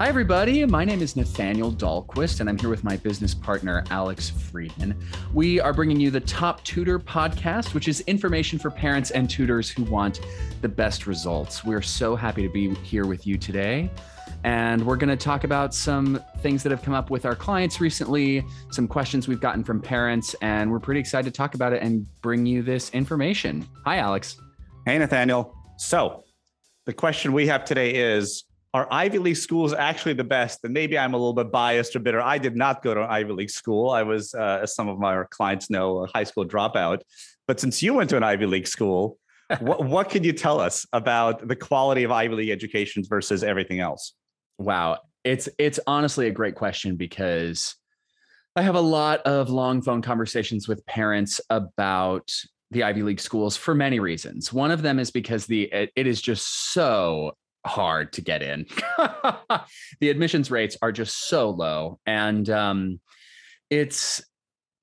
Hi, everybody. My name is Nathaniel Dolquist, and I'm here with my business partner, Alex Friedman. We are bringing you the Top Tutor podcast, which is information for parents and tutors who want the best results. We're so happy to be here with you today. And we're going to talk about some things that have come up with our clients recently, some questions we've gotten from parents, and we're pretty excited to talk about it and bring you this information. Hi, Alex. Hey, Nathaniel. So, the question we have today is are Ivy League schools actually the best? And maybe I'm a little bit biased or bitter. I did not go to an Ivy League school. I was, uh, as some of my clients know, a high school dropout. But since you went to an Ivy League school, what, what can you tell us about the quality of Ivy League education versus everything else? Wow, it's it's honestly a great question because I have a lot of long phone conversations with parents about the Ivy League schools for many reasons. One of them is because the it, it is just so hard to get in. the admissions rates are just so low. And um, it's,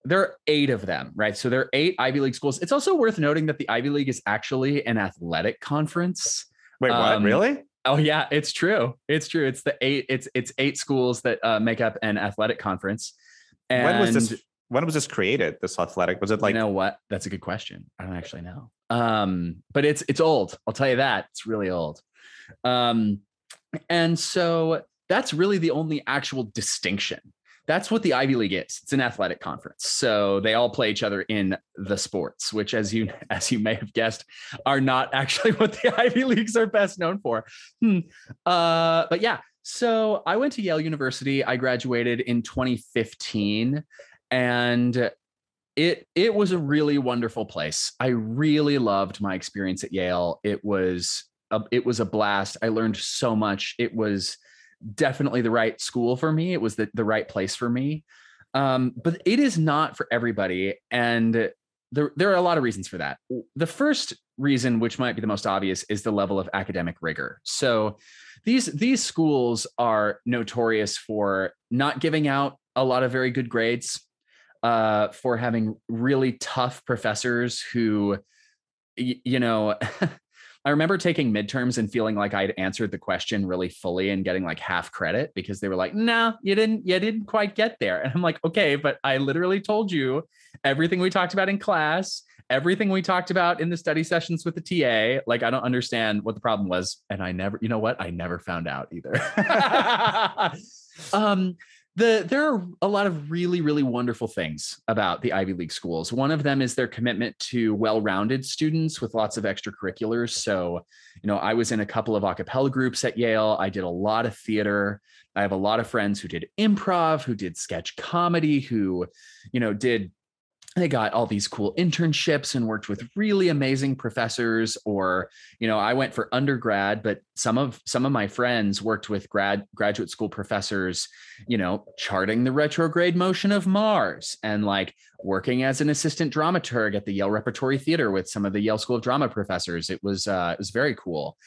there are eight of them, right? So there are eight Ivy League schools. It's also worth noting that the Ivy League is actually an athletic conference. Wait, what? Um, really? Oh yeah, it's true. It's true. It's the eight. It's it's eight schools that uh, make up an athletic conference. And when was this? When was this created? This athletic was it like? You know what? That's a good question. I don't actually know. Um, but it's it's old. I'll tell you that. It's really old. Um, and so that's really the only actual distinction. That's what the Ivy League is. It's an athletic conference. So they all play each other in the sports, which as you as you may have guessed, are not actually what the Ivy Leagues are best known for. Hmm. Uh, but yeah, so I went to Yale University. I graduated in 2015 and it it was a really wonderful place. I really loved my experience at Yale. It was a, it was a blast. I learned so much. It was definitely the right school for me. It was the, the right place for me. Um, but it is not for everybody. And there, there are a lot of reasons for that. The first reason, which might be the most obvious, is the level of academic rigor. So these these schools are notorious for not giving out a lot of very good grades, uh, for having really tough professors who, you know, I remember taking midterms and feeling like I'd answered the question really fully and getting like half credit because they were like, "No, you didn't you didn't quite get there." And I'm like, "Okay, but I literally told you everything we talked about in class, everything we talked about in the study sessions with the TA. Like I don't understand what the problem was." And I never, you know what? I never found out either. um the there are a lot of really really wonderful things about the Ivy League schools. One of them is their commitment to well-rounded students with lots of extracurriculars. So, you know, I was in a couple of a cappella groups at Yale. I did a lot of theater. I have a lot of friends who did improv, who did sketch comedy, who, you know, did they got all these cool internships and worked with really amazing professors or you know i went for undergrad but some of some of my friends worked with grad graduate school professors you know charting the retrograde motion of mars and like working as an assistant dramaturg at the yale repertory theater with some of the yale school of drama professors. It was uh, it was very cool.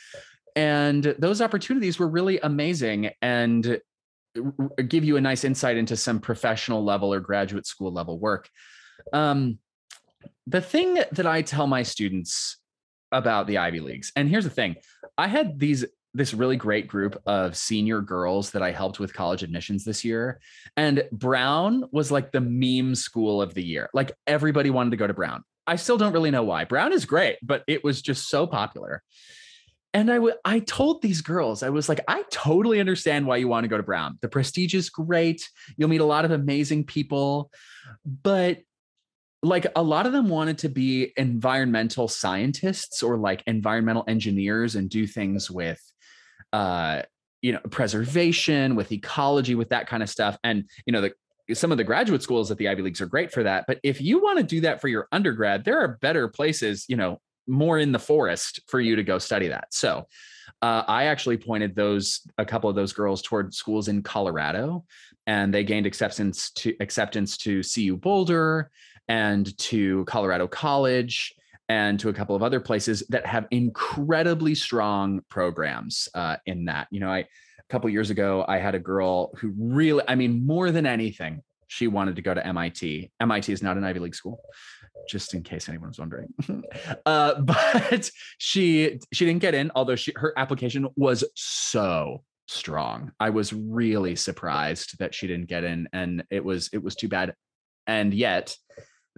And those opportunities were really amazing and give you a nice insight into some professional level or graduate school level work um, the thing that I tell my students about the Ivy Leagues, and here's the thing I had these this really great group of senior girls that I helped with college admissions this year. And Brown was like the meme school of the year. Like everybody wanted to go to Brown. I still don't really know why. Brown is great, but it was just so popular. And I, w- I told these girls, I was like, I totally understand why you want to go to Brown. The prestige is great. You'll meet a lot of amazing people, but like a lot of them wanted to be environmental scientists or like environmental engineers and do things with uh you know preservation with ecology with that kind of stuff. And you know the some of the graduate schools at the Ivy Leagues are great for that. But if you want to do that for your undergrad there are better places you know more in the forest for you to go study that. So uh, I actually pointed those a couple of those girls toward schools in Colorado, and they gained acceptance to acceptance to CU Boulder and to Colorado College and to a couple of other places that have incredibly strong programs uh, in that. You know, I a couple years ago I had a girl who really, I mean, more than anything, she wanted to go to MIT. MIT is not an Ivy League school, just in case anyone was wondering. uh, but she she didn't get in, although she her application was so strong. I was really surprised that she didn't get in and it was it was too bad. And yet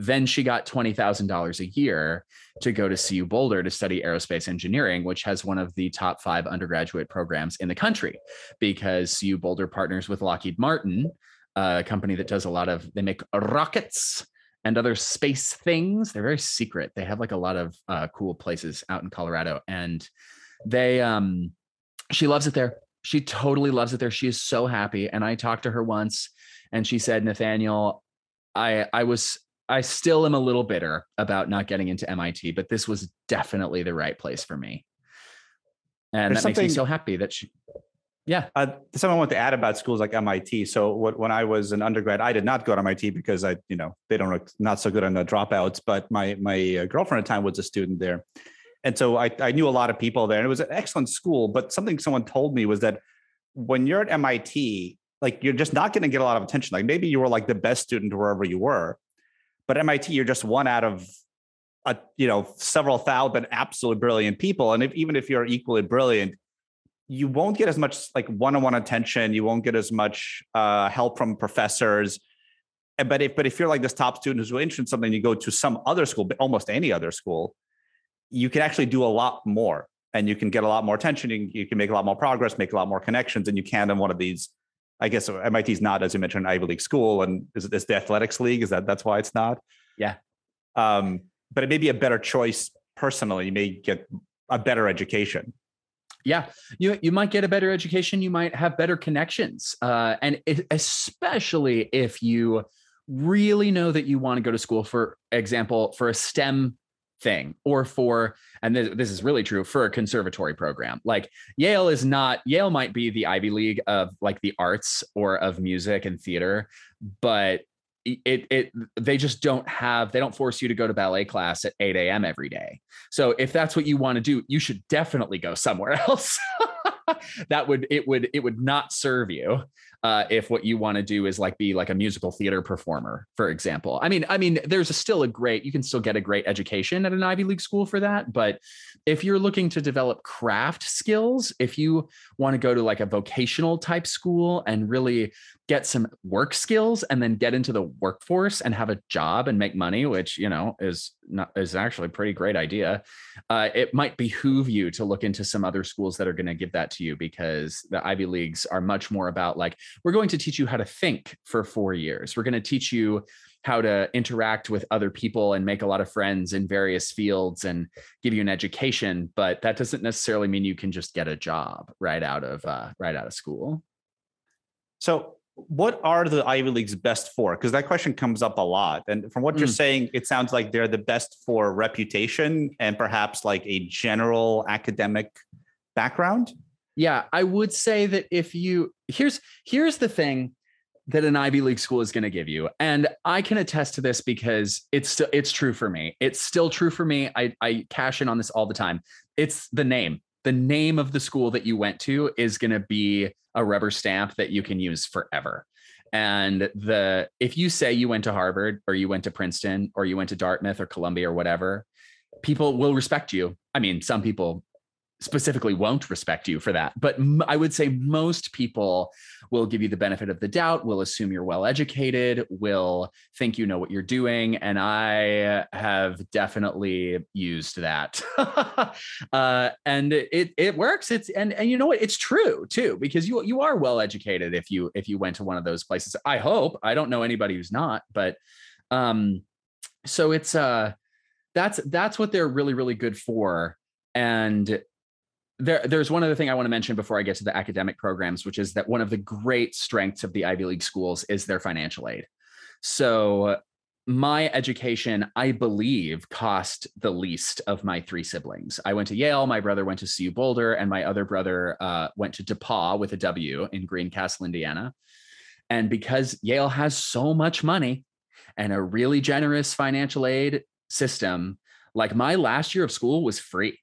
then she got $20,000 a year to go to CU Boulder to study aerospace engineering, which has one of the top five undergraduate programs in the country because CU Boulder partners with Lockheed Martin, a company that does a lot of, they make rockets and other space things. They're very secret. They have like a lot of uh, cool places out in Colorado. And they, um, she loves it there. She totally loves it there. She is so happy. And I talked to her once and she said, Nathaniel, I, I was I still am a little bitter about not getting into MIT, but this was definitely the right place for me. And There's that makes me so happy that she, yeah. Uh, something I want to add about schools like MIT. So what, when I was an undergrad, I did not go to MIT because I, you know, they don't look not so good on the dropouts, but my, my uh, girlfriend at the time was a student there. And so I, I knew a lot of people there and it was an excellent school, but something someone told me was that when you're at MIT, like you're just not going to get a lot of attention. Like maybe you were like the best student wherever you were, but MIT, you're just one out of a, you know several thousand absolutely brilliant people, and if, even if you're equally brilliant, you won't get as much like one-on-one attention. You won't get as much uh, help from professors. But if but if you're like this top student who's interested in something, you go to some other school, almost any other school, you can actually do a lot more, and you can get a lot more attention. You, you can make a lot more progress, make a lot more connections, and you can in one of these I guess MIT is not, as you mentioned, an Ivy League school, and is the athletics league? Is that that's why it's not? Yeah. Um, but it may be a better choice personally. You may get a better education. Yeah, you you might get a better education. You might have better connections, uh, and it, especially if you really know that you want to go to school, for example, for a STEM thing or for and this, this is really true for a conservatory program. Like yale is not yale might be the ivy league of like the arts or of music and theater but it it they just don't have they don't force you to go to ballet class at 8 a.m every day. So if that's what you want to do you should definitely go somewhere else that would it would it would not serve you uh, if what you want to do is like be like a musical theater performer, for example. I mean, I mean, there's a still a great, you can still get a great education at an Ivy League school for that. But if you're looking to develop craft skills, if you want to go to like a vocational type school and really get some work skills and then get into the workforce and have a job and make money, which you know is not is actually a pretty great idea. Uh, it might behoove you to look into some other schools that are going to give that to you because the Ivy Leagues are much more about like we're going to teach you how to think for four years. We're going to teach you how to interact with other people and make a lot of friends in various fields and give you an education but that doesn't necessarily mean you can just get a job right out of uh, right out of school so what are the ivy leagues best for because that question comes up a lot and from what you're mm. saying it sounds like they're the best for reputation and perhaps like a general academic background yeah i would say that if you here's here's the thing that an Ivy League school is going to give you. And I can attest to this because it's still it's true for me. It's still true for me. I, I cash in on this all the time. It's the name. The name of the school that you went to is going to be a rubber stamp that you can use forever. And the if you say you went to Harvard or you went to Princeton or you went to Dartmouth or Columbia or whatever, people will respect you. I mean, some people specifically won't respect you for that. But I would say most people will give you the benefit of the doubt, will assume you're well educated, will think you know what you're doing. And I have definitely used that. uh, and it it works. It's and and you know what? It's true too, because you you are well educated if you if you went to one of those places. I hope. I don't know anybody who's not, but um so it's uh that's that's what they're really, really good for. And there, there's one other thing I want to mention before I get to the academic programs, which is that one of the great strengths of the Ivy League schools is their financial aid. So my education, I believe, cost the least of my three siblings. I went to Yale, my brother went to CU Boulder, and my other brother uh, went to DePauw with a W in Greencastle, Indiana. And because Yale has so much money and a really generous financial aid system, like my last year of school was free.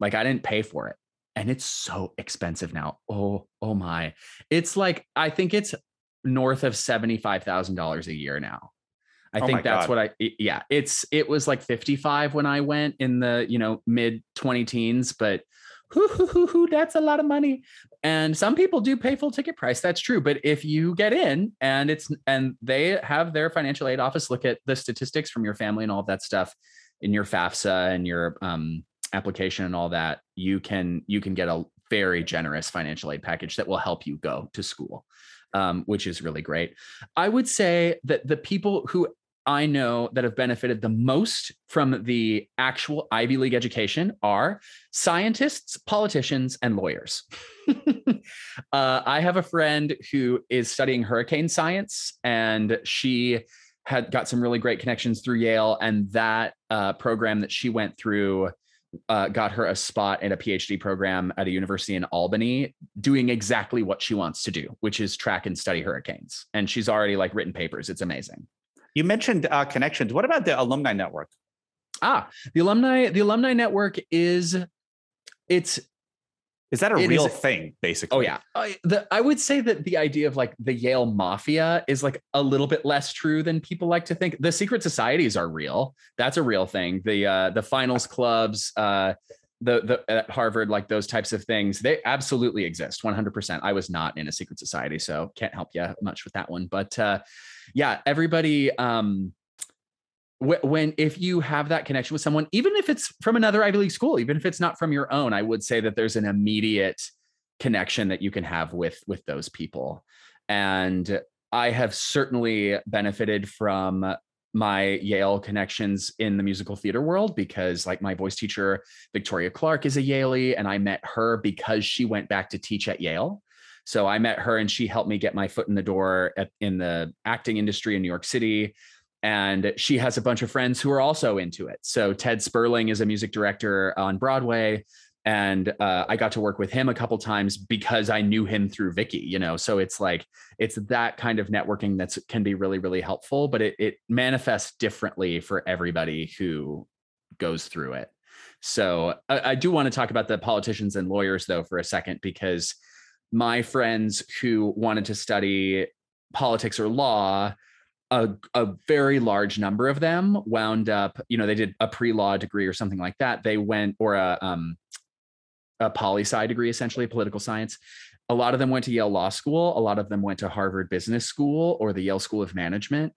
Like I didn't pay for it and it's so expensive now. Oh, oh my. It's like I think it's north of $75,000 a year now. I oh think that's God. what I yeah, it's it was like 55 when I went in the, you know, mid 20 teens, but hoo, hoo, hoo, hoo, that's a lot of money. And some people do pay full ticket price. That's true. But if you get in and it's and they have their financial aid office look at the statistics from your family and all of that stuff in your FAFSA and your um, application and all that, you can you can get a very generous financial aid package that will help you go to school. Um, which is really great. I would say that the people who I know that have benefited the most from the actual Ivy League education are scientists, politicians, and lawyers. uh, I have a friend who is studying hurricane science, and she had got some really great connections through Yale, and that uh, program that she went through uh, got her a spot in a PhD program at a university in Albany, doing exactly what she wants to do, which is track and study hurricanes. And she's already like written papers. It's amazing. You mentioned uh, connections. What about the alumni network? Ah, the alumni the alumni network is it's is that a real is, thing basically? Oh yeah. I, the, I would say that the idea of like the yale mafia is like a little bit less true than people like to think. The secret societies are real. That's a real thing. The uh the finals clubs uh the the at harvard like those types of things they absolutely exist 100% i was not in a secret society so can't help you much with that one. But uh yeah, everybody um when if you have that connection with someone even if it's from another ivy league school even if it's not from your own i would say that there's an immediate connection that you can have with with those people and i have certainly benefited from my yale connections in the musical theater world because like my voice teacher victoria clark is a yalie and i met her because she went back to teach at yale so I met her and she helped me get my foot in the door at, in the acting industry in New York City. And she has a bunch of friends who are also into it. So Ted Sperling is a music director on Broadway. And uh, I got to work with him a couple times because I knew him through Vicky, you know. So it's like it's that kind of networking that can be really, really helpful, but it it manifests differently for everybody who goes through it. So I, I do want to talk about the politicians and lawyers though for a second because my friends who wanted to study politics or law a, a, very large number of them wound up you know they did a pre-law degree or something like that. They went or a um a poli sci degree essentially political science. A lot of them went to yale law school. A lot of them went to harvard business school or the yale school of management.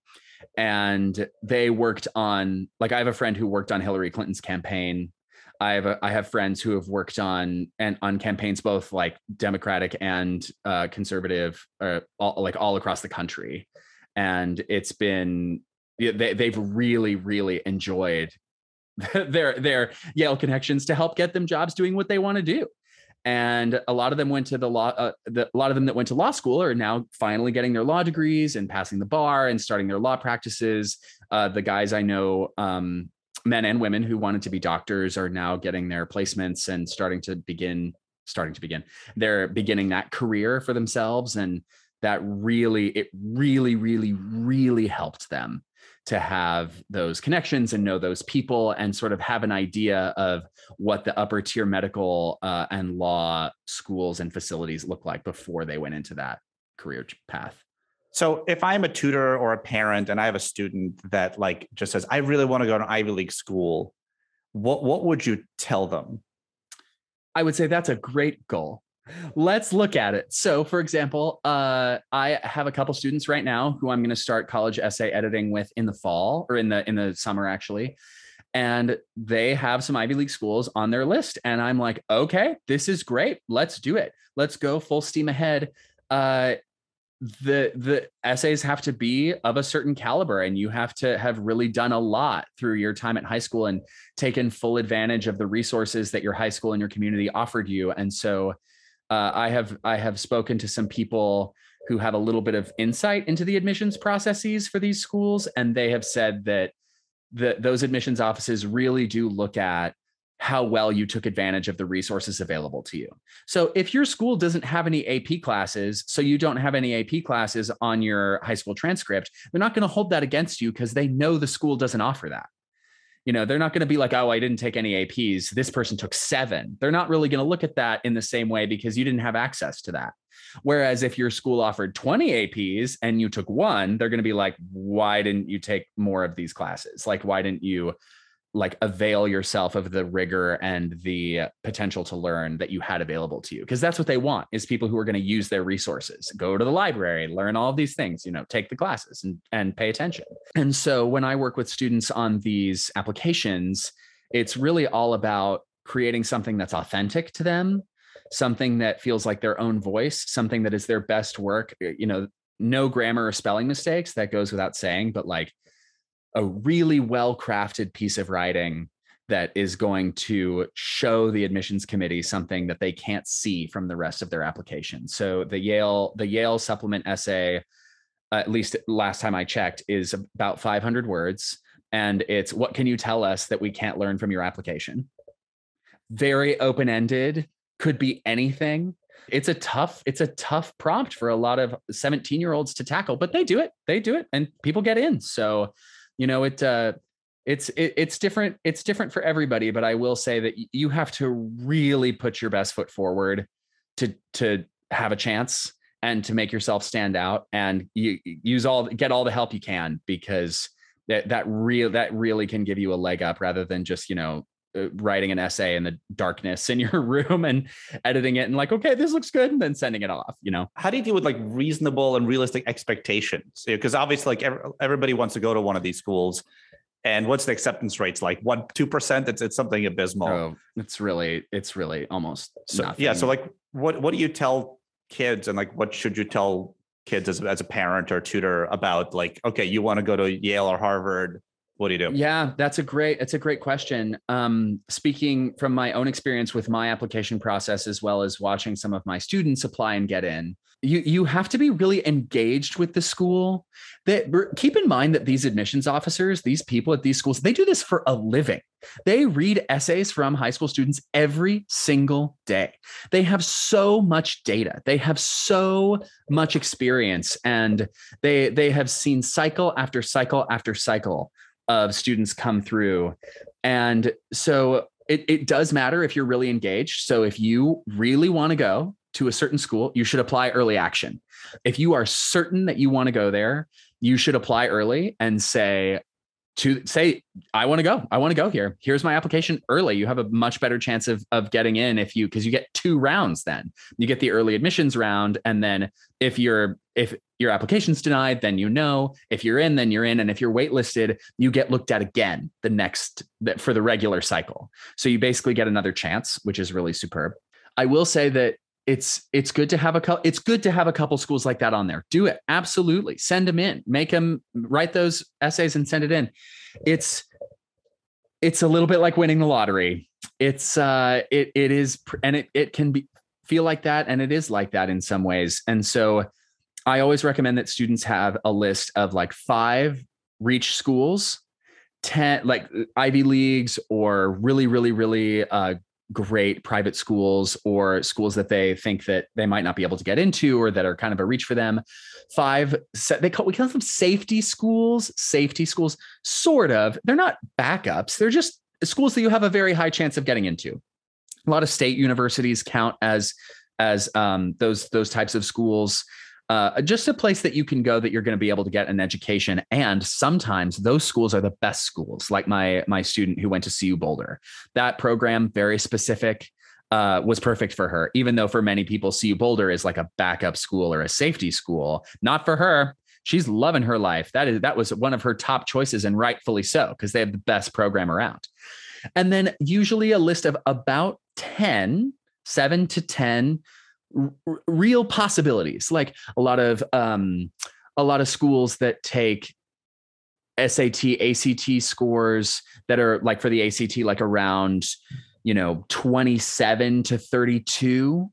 And they worked on like i have a friend who worked on hillary clinton's campaign. I have a, I have friends who have worked on and on campaigns both like Democratic and uh, conservative, uh, all, like all across the country, and it's been they they've really really enjoyed their their Yale connections to help get them jobs doing what they want to do. And a lot of them went to the law. Uh, the, a lot of them that went to law school are now finally getting their law degrees and passing the bar and starting their law practices. Uh, the guys I know um, men and women who wanted to be doctors are now getting their placements and starting to begin starting to begin they're beginning that career for themselves and that really it really really really helped them to have those connections and know those people and sort of have an idea of what the upper tier medical uh, and law schools and facilities look like before they went into that career path so if I'm a tutor or a parent and I have a student that like just says, I really want to go to an Ivy League school, what what would you tell them? I would say that's a great goal. Let's look at it. So, for example, uh, I have a couple students right now who I'm going to start college essay editing with in the fall or in the in the summer actually, and they have some Ivy League schools on their list, and I'm like, okay, this is great. Let's do it. Let's go full steam ahead. Uh, the the essays have to be of a certain caliber and you have to have really done a lot through your time at high school and taken full advantage of the resources that your high school and your community offered you and so uh, i have i have spoken to some people who have a little bit of insight into the admissions processes for these schools and they have said that the, those admissions offices really do look at how well you took advantage of the resources available to you. So if your school doesn't have any AP classes, so you don't have any AP classes on your high school transcript, they're not going to hold that against you because they know the school doesn't offer that. You know, they're not going to be like, oh, I didn't take any APs. This person took seven. They're not really going to look at that in the same way because you didn't have access to that. Whereas if your school offered 20 APs and you took one, they're going to be like, why didn't you take more of these classes? Like, why didn't you like avail yourself of the rigor and the potential to learn that you had available to you because that's what they want is people who are going to use their resources. Go to the library learn all of these things you know take the classes and, and pay attention. And so when i work with students on these applications it's really all about creating something that's authentic to them something that feels like their own voice something that is their best work. You know no grammar or spelling mistakes that goes without saying but like a really well crafted piece of writing that is going to show the admissions committee something that they can't see from the rest of their application. So the Yale the Yale supplement essay at least last time I checked is about 500 words and it's what can you tell us that we can't learn from your application? Very open-ended, could be anything. It's a tough it's a tough prompt for a lot of 17-year-olds to tackle, but they do it. They do it and people get in. So you know it uh it's it, it's different it's different for everybody but i will say that you have to really put your best foot forward to to have a chance and to make yourself stand out and you use all get all the help you can because that that real that really can give you a leg up rather than just you know Uh, writing an essay in the darkness in your room and editing it and like okay this looks good and then sending it off you know? How do you deal with like reasonable and realistic expectations? Because obviously like everybody wants to go to one of these schools and what's the acceptance rates like? One two percent? It's, it's something abysmal. Oh, it's really it's really almost so nothing. yeah so like what what do you tell kids and like what should you tell kids as, as a parent or tutor about like okay you want to go to yale or harvard what do you do? Yeah, that's a great it's a great question. Um, speaking from my own experience with my application process as well as watching some of my students apply and get in, you you have to be really engaged with the school. That keep in mind that these admissions officers, these people at these schools, they do this for a living. They read essays from high school students every single day. They have so much data. They have so much experience and they they have seen cycle after cycle after cycle of students come through. And so it, it does matter if you're really engaged. So if you really want to go to a certain school, you should apply early action. If you are certain that you want to go there, you should apply early and say, to say i want to go i want to go here here's my application early you have a much better chance of, of getting in if you because you get two rounds then you get the early admissions round and then if you're if your application's denied then you know. If you're in then you're in. And if you're waitlisted you get looked at again the next for the regular cycle. So you basically get another chance which is really superb. I will say that it's it's good to have a couple it's good to have a couple schools like that on there. Do it. Absolutely. Send them in. Make them write those essays and send it in. It's it's a little bit like winning the lottery. It's uh it it is and it it can be feel like that and it is like that in some ways. And so i always recommend that students have a list of like five reach schools 10 like ivy leagues or really really really uh great private schools or schools that they think that they might not be able to get into or that are kind of a reach for them. Five, they call we call them safety schools. Safety schools, sort of. They're not backups. They're just schools that you have a very high chance of getting into. A lot of state universities count as as um, those those types of schools uh, just a place that you can go that you're going to be able to get an education. And sometimes those schools are the best schools, like my my student who went to CU Boulder. That program, very specific, uh, was perfect for her. Even though for many people, CU Boulder is like a backup school or a safety school, not for her. She's loving her life. That is that was one of her top choices, and rightfully so, because they have the best program around. And then usually a list of about 10, seven to 10 r- real possibilities. Like a lot of um a lot of schools that take SAT ACT scores that are like for the ACT like around you know 27 to 32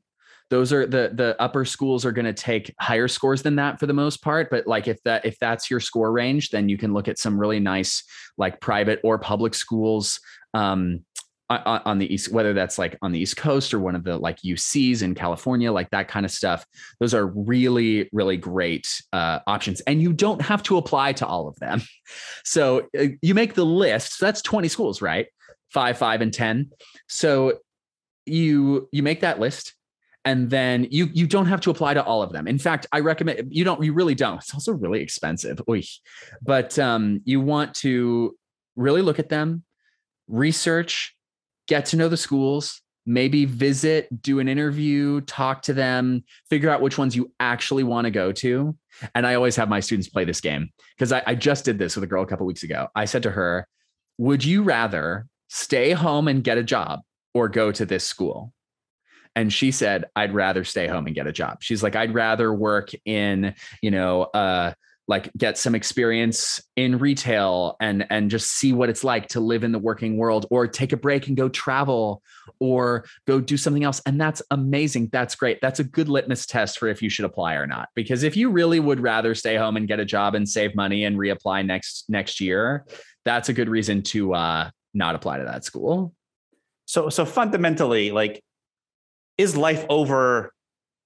those are the the upper schools are going to take higher scores than that for the most part but like if that if that's your score range then you can look at some really nice like private or public schools um on the east whether that's like on the east coast or one of the like ucs in california like that kind of stuff those are really really great uh, options and you don't have to apply to all of them. So uh, you make the list so that's 20 schools right? Five five and 10 so you you make that list and then you you don't have to apply to all of them. In fact i recommend you don't you really don't. It's also really expensive. Oy. but um, you want to really look at them research, get to know the schools, maybe visit, do an interview, talk to them, figure out which ones you actually want to go to. And I always have my students play this game because I, I, just did this with a girl a couple weeks ago. I said to her, Would you rather stay home and get a job or go to this school? And she said, I'd rather stay home and get a job. She's like, I'd rather work in, you know, uh, like get some experience in retail and and just see what it's like to live in the working world or take a break and go travel or go do something else. And that's amazing. That's great. That's a good litmus test for if you should apply or not. Because if you really would rather stay home and get a job and save money and reapply next next year that's a good reason to uh not apply to that school. So so fundamentally like is life over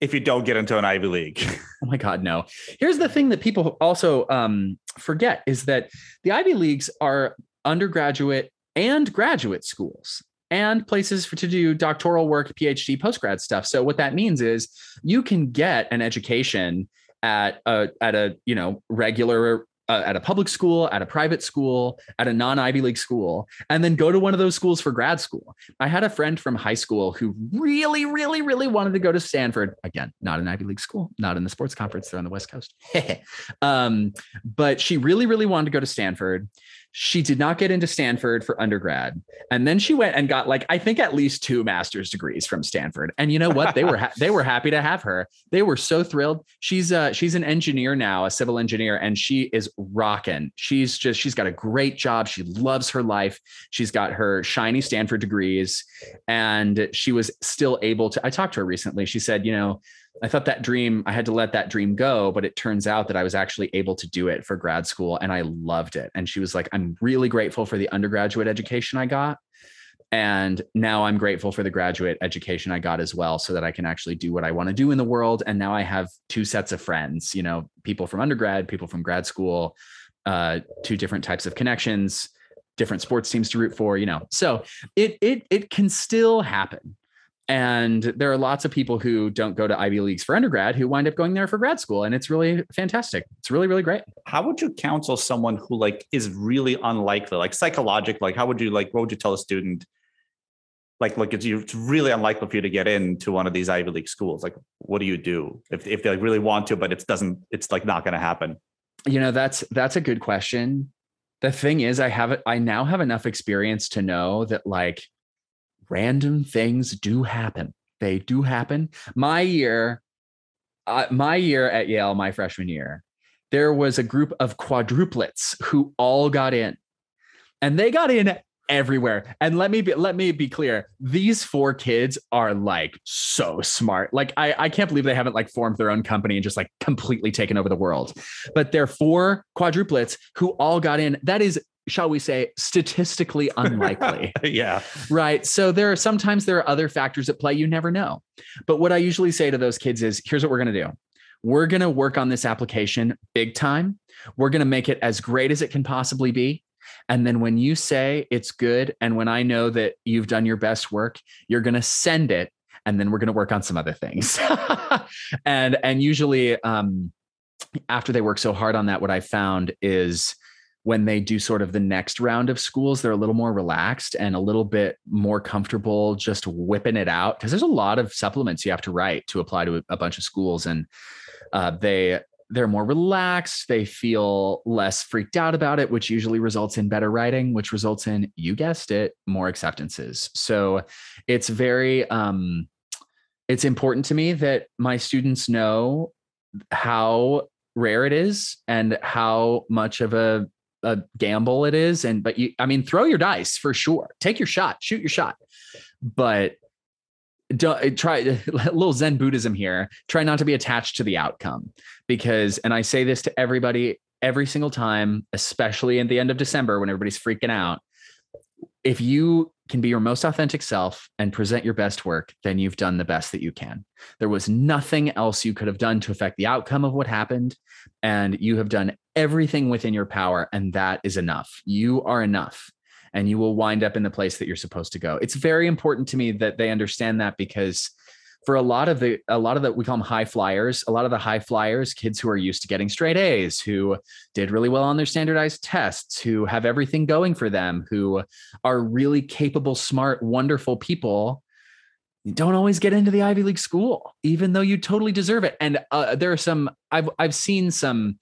if you don't get into an Ivy League. oh my God, no. Here's the thing that people also um, forget is that the Ivy Leagues are undergraduate and graduate schools and places for to do doctoral work, PhD, postgrad stuff. So what that means is you can get an education at a at a you know regular uh, at a public school, at a private school, at a non Ivy League school, and then go to one of those schools for grad school. I had a friend from high school who really, really, really wanted to go to Stanford. Again, not an Ivy League school, not in the sports conference. They're on the West Coast. um, but she really, really wanted to go to Stanford. She did not get into Stanford for undergrad. And then she went and got like I think at least two master's degrees from Stanford. And you know what? They were ha- they were happy to have her. They were so thrilled. She's uh she's an engineer now, a civil engineer and she is rocking. She's just she's got a great job. She loves her life. She's got her shiny Stanford degrees and she was still able to I talked to her recently. She said, you know, I thought that dream, I had to let that dream go, but it turns out that I was actually able to do it for grad school and I loved it. And she was like, I'm really grateful for the undergraduate education I got. And now I'm grateful for the graduate education I got as well, so that I can actually do what I want to do in the world. And now I have two sets of friends, you know, people from undergrad, people from grad school, uh, two different types of connections, different sports teams to root for, you know. So it it it can still happen and there are lots of people who don't go to Ivy Leagues for undergrad who wind up going there for grad school. And it's really fantastic. It's really, really great. How would you counsel someone who like is really unlikely, like psychologically, like how would you like, what would you tell a student? Like, look, it's, it's really unlikely for you to get into one of these Ivy League schools. Like, what do you do if, if they like really want to, but it doesn't, it's like not going to happen? You know, that's, that's a good question. The thing is, I have, I now have enough experience to know that like, random things do happen. They do happen. My year, uh, my year at Yale, my freshman year, there was a group of quadruplets who all got in, and they got in everywhere. And let me be let me be clear: these four kids are like so smart. Like I I can't believe they haven't like formed their own company and just like completely taken over the world. But they're four quadruplets who all got in. That is shall we say statistically unlikely yeah right so there are sometimes there are other factors at play you never know but what i usually say to those kids is here's what we're going to do we're going to work on this application big time we're going to make it as great as it can possibly be and then when you say it's good and when i know that you've done your best work you're going to send it and then we're going to work on some other things. And and usually um after they work so hard on that what i found is when they do sort of the next round of schools, they're a little more relaxed and a little bit more comfortable just whipping it out because there's a lot of supplements you have to write to apply to a bunch of schools, and uh, they they're more relaxed. They feel less freaked out about it, which usually results in better writing, which results in you guessed it, more acceptances. So it's very um, it's important to me that my students know how rare it is and how much of a a gamble it is and but you i mean throw your dice for sure take your shot shoot your shot but don't try a little zen buddhism here try not to be attached to the outcome because and i say this to everybody every single time especially at the end of december when everybody's freaking out if you can be your most authentic self and present your best work, then you've done the best that you can. There was nothing else you could have done to affect the outcome of what happened. And you have done everything within your power, and that is enough. You are enough, and you will wind up in the place that you're supposed to go. It's very important to me that they understand that because for a lot of the a lot of the we call them high flyers a lot of the high flyers kids who are used to getting straight a's who did really well on their standardized tests who have everything going for them who are really capable smart wonderful people don't always get into the ivy league school even though you totally deserve it. And uh, there are some i've i've seen some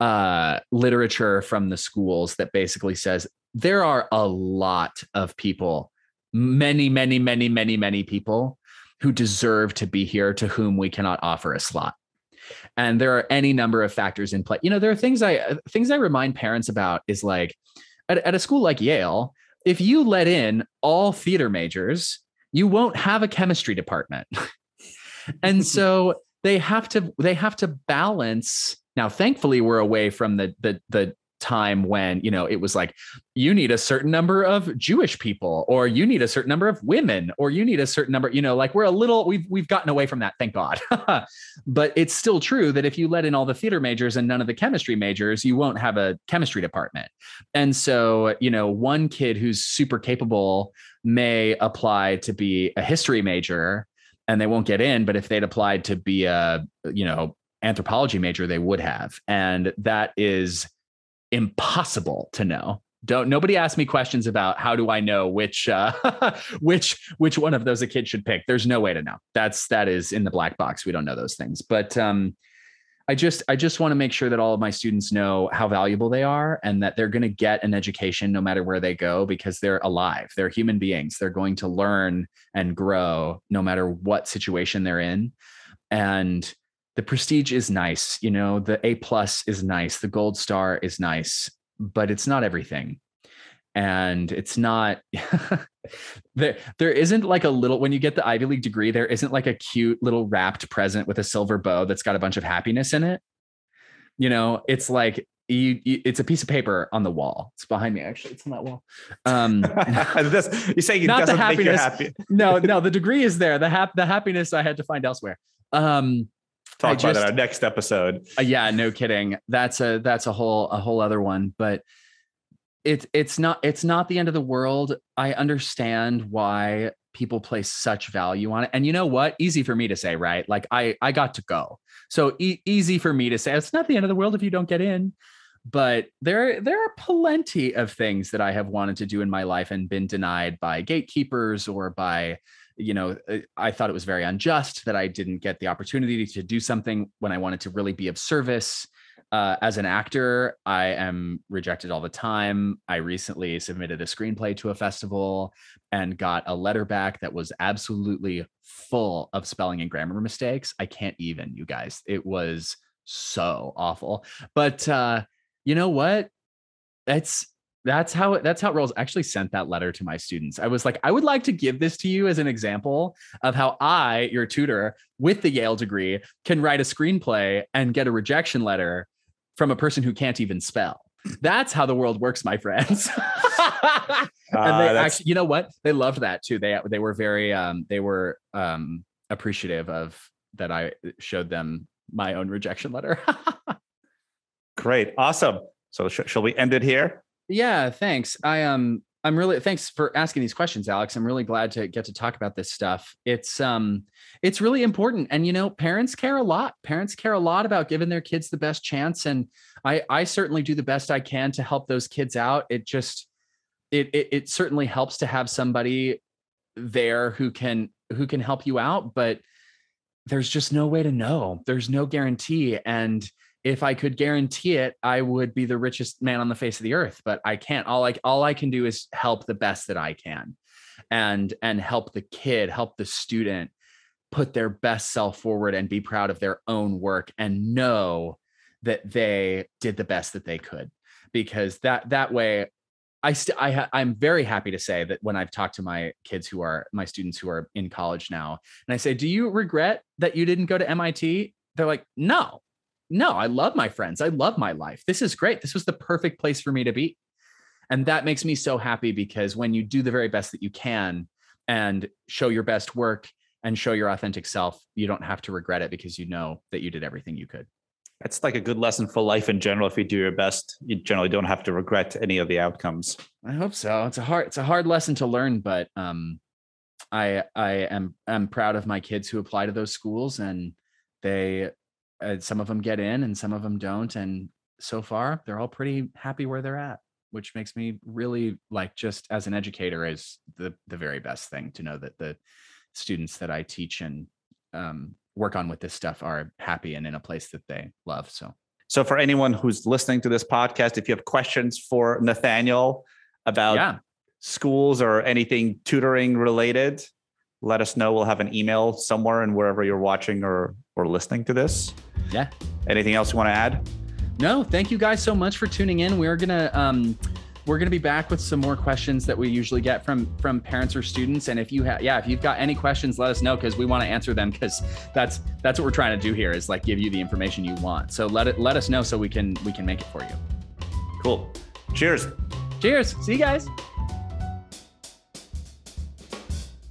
uh, literature from the schools that basically says there are a lot of people many many many many many people who deserve to be here to whom we cannot offer a slot. And there are any number of factors in play. You know there are things i uh, things i remind parents about is like at, at a school like yale if you let in all theater majors you won't have a chemistry department. And so they have to they have to balance now thankfully we're away from the the the time when you know it was like you need a certain number of jewish people or you need a certain number of women or you need a certain number you know like we're a little we've we've gotten away from that thank god. But it's still true that if you let in all the theater majors and none of the chemistry majors you won't have a chemistry department. And so you know one kid who's super capable may apply to be a history major and they won't get in but if they'd applied to be a you know anthropology major they would have. And that is impossible to know. Don't nobody ask me questions about how do i know which uh which which one of those a kid should pick. There's no way to know. That's that is in the black box. We don't know those things. But um i just i just want to make sure that all of my students know how valuable they are and that they're going to get an education no matter where they go because they're alive. They're human beings. They're going to learn and grow no matter what situation they're in. And the prestige is nice you know the a plus is nice the gold star is nice but it's not everything and it's not there there isn't like a little when you get the ivy league degree there isn't like a cute little wrapped present with a silver bow that's got a bunch of happiness in it you know it's like you, you, it's a piece of paper on the wall. It's behind me, actually. It's on that wall. Um, you say it not the happiness. Happy. no, no, the degree is there. The hap- the happiness I had to find elsewhere. Um, talk about just, our next episode. Uh, yeah, no kidding. That's a that's a whole a whole other one. But it's it's not it's not the end of the world. I understand why people place such value on it. And you know what? Easy for me to say, right? Like I I got to go. So e- easy for me to say. It's not the end of the world if you don't get in. But there there are plenty of things that I have wanted to do in my life and been denied by gatekeepers or by you know, uh, I thought it was very unjust that I didn't get the opportunity to do something when I wanted to really be of service. Uh, as an actor, I am rejected all the time. I recently submitted a screenplay to a festival and got a letter back that was absolutely full of spelling and grammar mistakes. I can't even, you guys. It was so awful. But uh, you know what? It's that's how it, that's how it rolls. I actually sent that letter to my students. I was like, I would like to give this to you as an example of how I, your tutor with the Yale degree, can write a screenplay and get a rejection letter from a person who can't even spell. That's how the world works, my friends. and they uh, actually, you know what? They loved that too. They they were very um they were um appreciative of that I showed them my own rejection letter. Great. Awesome. So sh- shall we end it here? Yeah, thanks. I um I'm really thanks for asking these questions, Alex. I'm really glad to get to talk about this stuff. It's um it's really important and you know, parents care a lot. Parents care a lot about giving their kids the best chance and I I certainly do the best I can to help those kids out. It just it it, it certainly helps to have somebody there who can who can help you out, but there's just no way to know. There's no guarantee and if I could guarantee it, I would be the richest man on the face of the earth. But I can't. All I all I can do is help the best that I can, and and help the kid, help the student put their best self forward and be proud of their own work and know that they did the best that they could. Because that that way, I st- I ha- I'm very happy to say that when I've talked to my kids who are my students who are in college now, and I say, "Do you regret that you didn't go to MIT?" They're like, "No, no, I love my friends. I love my life. This is great. This was the perfect place for me to be. And that makes me so happy because when you do the very best that you can and show your best work and show your authentic self, you don't have to regret it because you know that you did everything you could. That's like a good lesson for life in general. If you do your best, you generally don't have to regret any of the outcomes. I hope so. It's a hard, it's a hard lesson to learn, but um, I I am am proud of my kids who apply to those schools, and they uh, some of them get in and some of them don't, and so far they're all pretty happy where they're at, which makes me really like just as an educator is the the very best thing to know that the students that I teach and um, work on with this stuff are happy and in a place that they love. So. So, for anyone who's listening to this podcast, if you have questions for Nathaniel about yeah schools or anything tutoring related, let us know. We'll have an email somewhere and wherever you're watching or or listening to this. Yeah. Anything else you want to add? No, thank you guys so much for tuning in. We're gonna um we're going to be back with some more questions that we usually get from from parents or students. And if you have yeah if you've got any questions let us know because we want to answer them because that's that's what we're trying to do here is like give you the information you want. So let it let us know so we can we can make it for you. Cool. Cheers. Cheers. See you guys